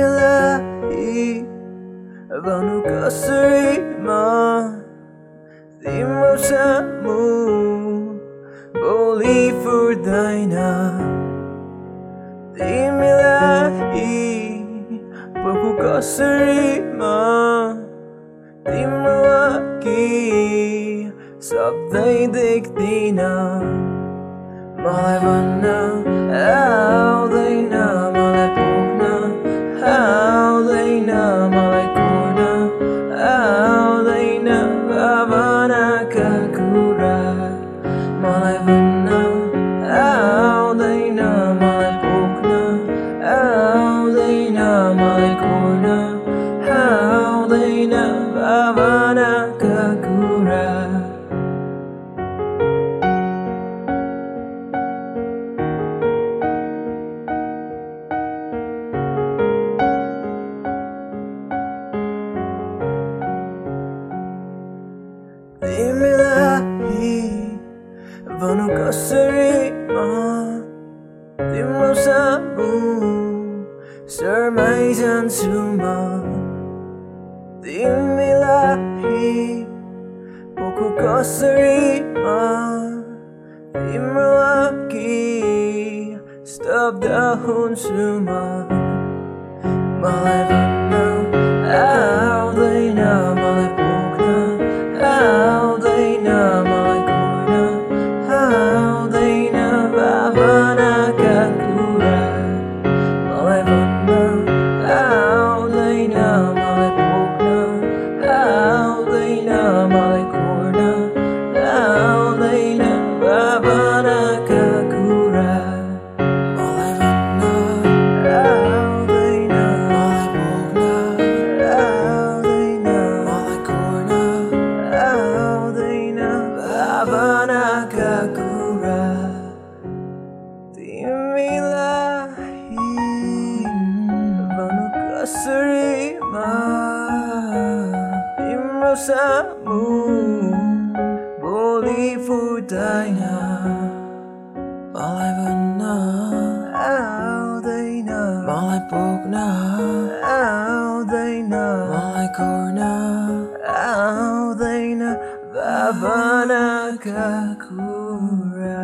lahi Vanu kasarima Di mo sa mo Boli for daina Di mi lahi Paku kasarima Di mo aki Sabday diktina Malay vana How they na curar. Dime daí, vou no cancerismo de meus amores, ser mais ansioso. Dime daí. Poku kasarima Di mo aki Stop dahon suma Malay Pasarima Imrosamu Boli Fudaya Malai Vanna Aaudaina Malay Pugna Aldaina Malay Aldaina Babana Kakura